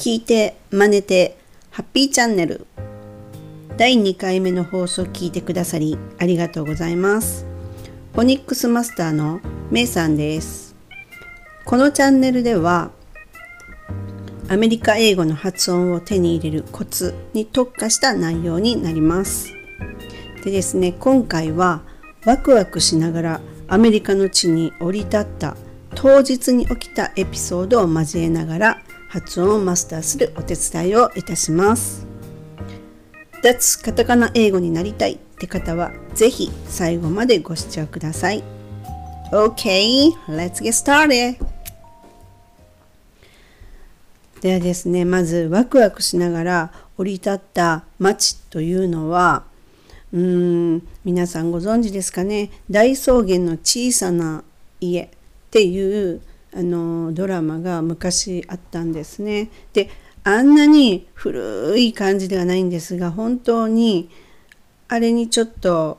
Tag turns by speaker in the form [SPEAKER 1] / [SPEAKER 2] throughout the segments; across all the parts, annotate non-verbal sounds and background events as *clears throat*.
[SPEAKER 1] 聞いて真似てハッピーチャンネル。第2回目の放送を聞いてくださりありがとうございます。フォニックスマスターのメイさんです。このチャンネルではアメリカ英語の発音を手に入れるコツに特化した内容になります。でですね今回はワクワクしながらアメリカの地に降り立った当日に起きたエピソードを交えながら発音をマスターするお手伝いをいたします。脱カタカナ英語になりたいって方はぜひ最後までご視聴ください。OK, let's get started! ではですね、まずワクワクしながら降り立った街というのは、うーん、皆さんご存知ですかね、大草原の小さな家っていうあのドラマが昔あったんですね。であんなに古い感じではないんですが本当にあれにちょっと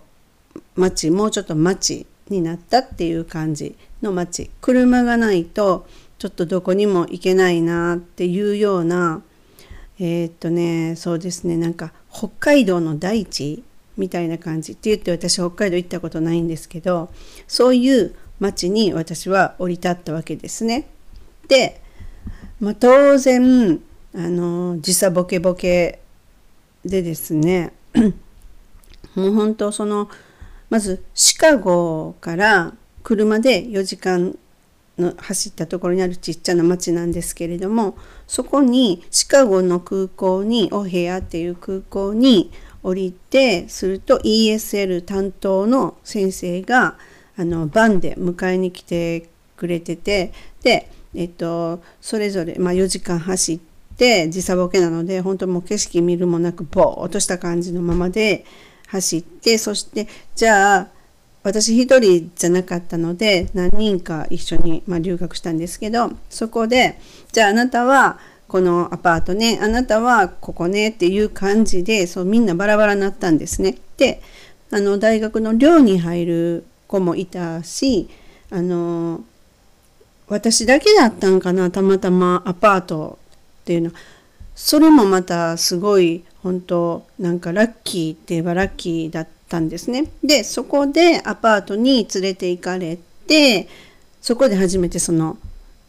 [SPEAKER 1] 街もうちょっと街になったっていう感じの街車がないとちょっとどこにも行けないなっていうようなえー、っとねそうですねなんか北海道の大地みたいな感じって言って私北海道行ったことないんですけどそういう町に私は降り立ったわけですね。で、まあ、当然あの時差ボケボケでですね *clears throat* もう本当そのまずシカゴから車で4時間の走ったところにあるちっちゃな町なんですけれどもそこにシカゴの空港にオヘアっていう空港に降りてすると ESL 担当の先生があのバンで迎えに来てくれててで、えっと、それぞれ、まあ、4時間走って時差ボケなので本当もう景色見るもなくボーっとした感じのままで走ってそしてじゃあ私一人じゃなかったので何人か一緒に、まあ、留学したんですけどそこでじゃああなたはこのアパートねあなたはここねっていう感じでそうみんなバラバラになったんですね。であの大学の寮に入る子もいたしあの私だけだったんかなたまたまアパートっていうのそれもまたすごい本当なんかラッキーって言えばラッキーだったんですね。でそこでアパートに連れて行かれてそこで初めてその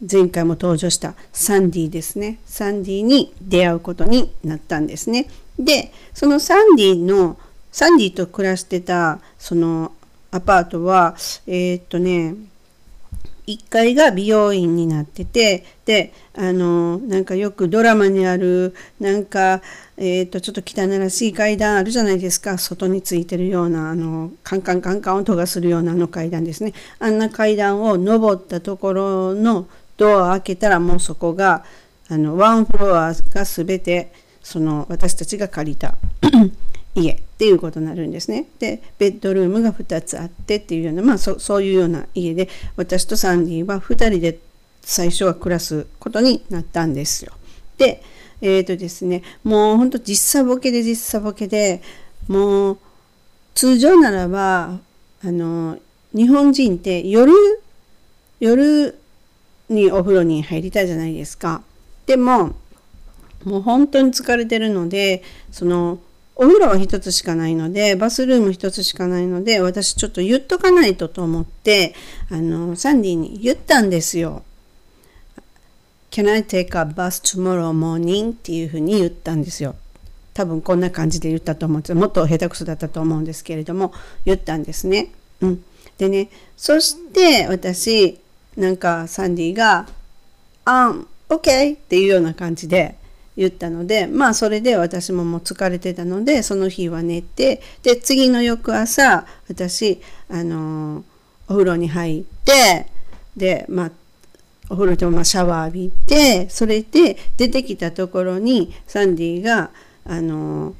[SPEAKER 1] 前回も登場したサンディですねサンディに出会うことになったんですね。でそのサンディのサンディと暮らしてたそのアパートは、えー、っとね、1階が美容院になってて、で、あの、なんかよくドラマにある、なんか、えっ、と、ちょっと汚らしい階段あるじゃないですか。外についてるような、あの、カンカンカンカン音がするようなあの階段ですね。あんな階段を登ったところのドアを開けたらもうそこが、あの、ワンフロアが全て、その、私たちが借りた家っていうことになるんですね。でベッドルームが2つあってっていうようなまあそそういうような家で私とサンディは2人で最初は暮らすことになったんですよ。でえっ、ー、とですねもうほんと実差ボケで実差ボケでもう通常ならばあの日本人って夜夜にお風呂に入りたいじゃないですか。でももう本当に疲れてるのでそのお風呂は一つしかないので、バスルーム一つしかないので、私ちょっと言っとかないとと思って、あの、サンディに言ったんですよ。Can I take a bus tomorrow morning? っていうふうに言ったんですよ。多分こんな感じで言ったと思うんですもっと下手くそだったと思うんですけれども、言ったんですね。うん。でね、そして私、なんかサンディが、um, OK っていうような感じで、言ったのでまあそれで私ももう疲れてたのでその日は寝てで次の翌朝私あのお風呂に入ってでまあお風呂でもまシャワー浴びてそれで出てきたところにサンディがあの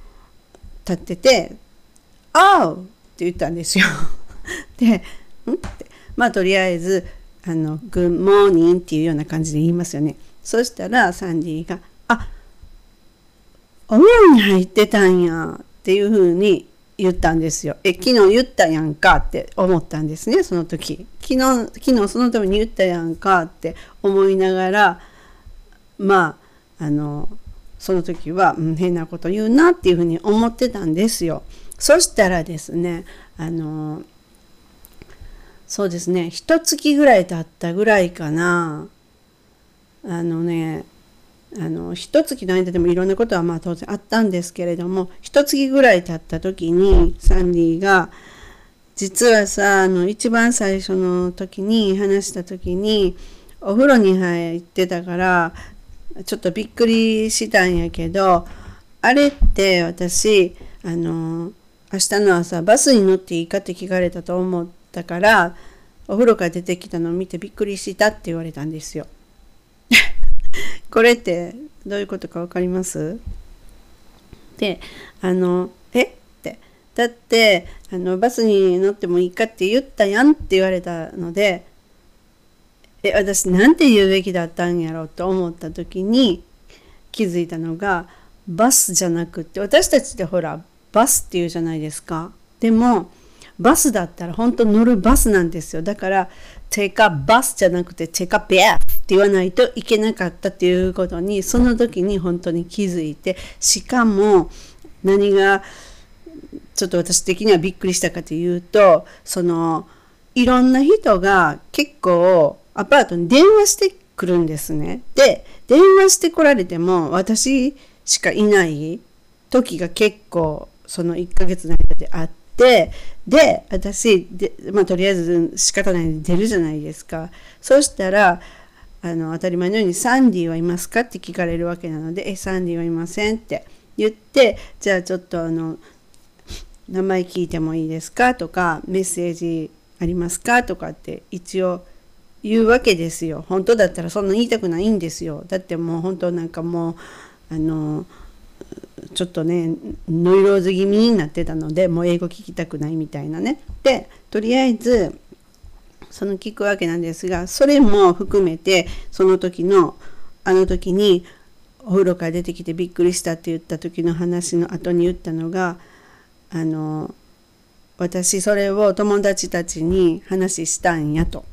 [SPEAKER 1] 立ってて「あう!」って言ったんですよ。*laughs* で「ん?」ってまあとりあえず「あの Good morning」っていうような感じで言いますよね。そしたらサンディが「あお風呂に入ってたんやっていうふうに言ったんですよ。え、昨日言ったやんかって思ったんですね、その時。昨日、昨日そのために言ったやんかって思いながら、まあ、あのその時は、うん、変なこと言うなっていうふうに思ってたんですよ。そしたらですねあのそうですね一月ぐらい経ったぐらいかなあのねあの一月の間でもいろんなことはまあ当然あったんですけれども一月ぐらい経った時にサンディが実はさあの一番最初の時に話した時にお風呂に入ってたからちょっとびっくりしたんやけどあれって私あの明日の朝バスに乗っていいかって聞かれたと思ったからお風呂から出てきたのを見てびっくりしたって言われたんですよ。これってどういうことか分かります？であのえ？って。だってあのバスに乗ってもいいかって言ったやんって言われたのでえ私なんて言うべきだったんやろと思った時に気づいたのがバスじゃなくって私たちってほらバスっていうじゃないですか。でもバスだったら本当乗るバスなんですよ。だからテカバスじゃなくてテカベア。って言わないといけなかったっていうことにその時に本当に気づいてしかも何がちょっと私的にはびっくりしたかというとそのいろんな人が結構アパートに電話してくるんですね。で電話してこられても私しかいない時が結構その1ヶ月の間であってで私で、まあ、とりあえず仕方ないんで出るじゃないですかそしたらあの当たり前のように「サンディはいますか?」って聞かれるわけなので「えサンディはいません」って言ってじゃあちょっとあの名前聞いてもいいですかとかメッセージありますかとかって一応言うわけですよ本当だったらそんな言いたくないんですよだってもう本当なんかもうあのちょっとねノイローズ気味になってたのでもう英語聞きたくないみたいなねでとりあえずその聞くわけなんですがそれも含めてその時のあの時にお風呂から出てきてびっくりしたって言った時の話の後に言ったのがあの私それを友達たちに話したんやと。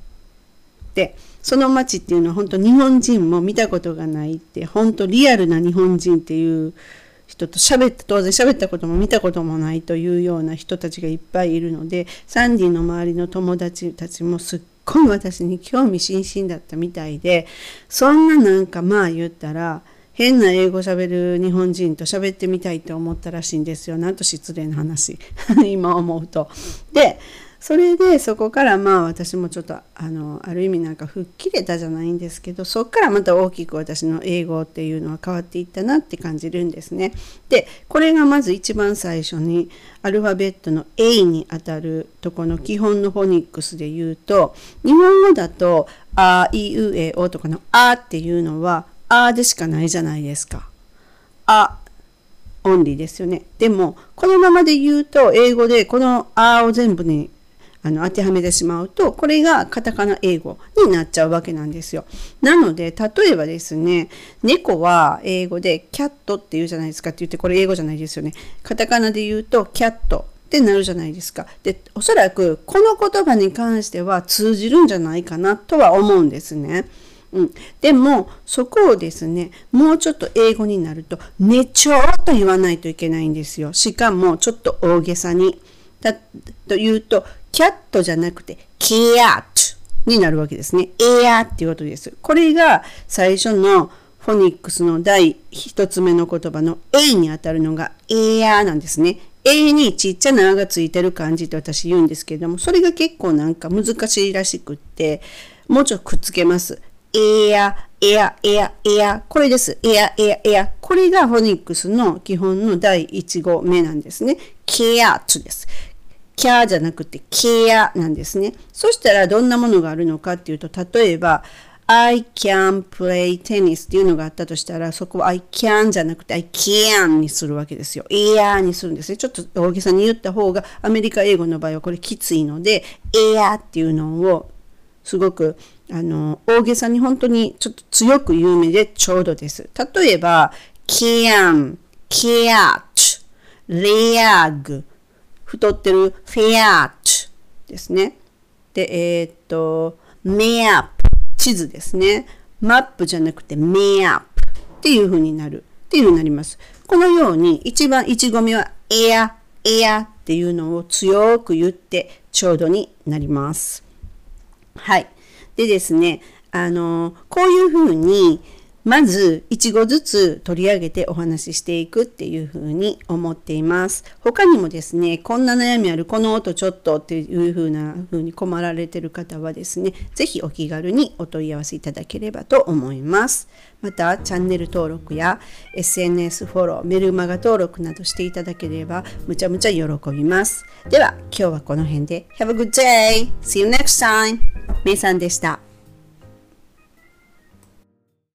[SPEAKER 1] でその町っていうのは本当日本人も見たことがないって本当リアルな日本人っていう人と喋って当然喋ったことも見たこともないというような人たちがいっぱいいるのでサンディの周りの友達たちもすっごい私に興味津々だったみたいでそんななんかまあ言ったら変な英語喋る日本人と喋ってみたいって思ったらしいんですよなんと失礼な話 *laughs* 今思うと。でそれでそこからまあ私もちょっとあのある意味なんか吹っ切れたじゃないんですけどそこからまた大きく私の英語っていうのは変わっていったなって感じるんですね。でこれがまず一番最初にアルファベットの A にあたるとこの基本のフォニックスで言うと日本語だと「あいうえお」とかの「あ」っていうのは「あ」でしかないじゃないですか。あオンリーですよね。でもこのままで言うと英語でこの「あ」を全部にあの当てはめてしまうとこれがカタカナ英語になっちゃうわけなんですよ。なので例えばですね猫は英語でキャットって言うじゃないですかって言ってこれ英語じゃないですよね。カタカナで言うとキャットってなるじゃないですか。でおそらくこの言葉に関しては通じるんじゃないかなとは思うんですね。うん、でもそこをですねもうちょっと英語になると「ねちょ」と言わないといけないんですよ。しかもちょっと大げさに。だというとキャットじゃなくて、キャットになるわけですね。エアっていうことです。これが最初のフォニックスの第一つ目の言葉の A にあたるのがエアなんですね。A にちっちゃな「あ」がついてる感じって私言うんですけれども、それが結構なんか難しいらしくって、もうちょっとくっつけます。エア、エア、エア、エア。これです。エア、エア、エア。これがフォニックスの基本の第1号目なんですね。ケアッツです。キャーじゃなくてケアなんですね。そしたらどんなものがあるのかっていうと、例えば、I can play tennis っていうのがあったとしたら、そこは I can じゃなくて I can にするわけですよ。air にするんですね。ちょっと大げさに言った方がアメリカ英語の場合はこれきついので、air っていうのをすごくあの大げさに本当にちょっと強く有名でちょうどです。例えば、can, catch, leg, 太ってるフェアットですね。で、えー、っと、メアップ、地図ですね。マップじゃなくてメアップ。っていう風になるっていう風になります。このように一番一語目はエア、エアっていうのを強く言ってちょうどになります。はい。でですね、あの、こういう風にまず1語ずつ取り上げてお話ししていくっていうふうに思っています。他にもですね、こんな悩みある、この音ちょっとっていうふうなふうに困られてる方はですね、是非お気軽にお問い合わせいただければと思います。また、チャンネル登録や SNS フォロー、メルマガ登録などしていただければむちゃむちゃ喜びます。では、今日はこの辺で Have a good day! See you next time! めいさんでした。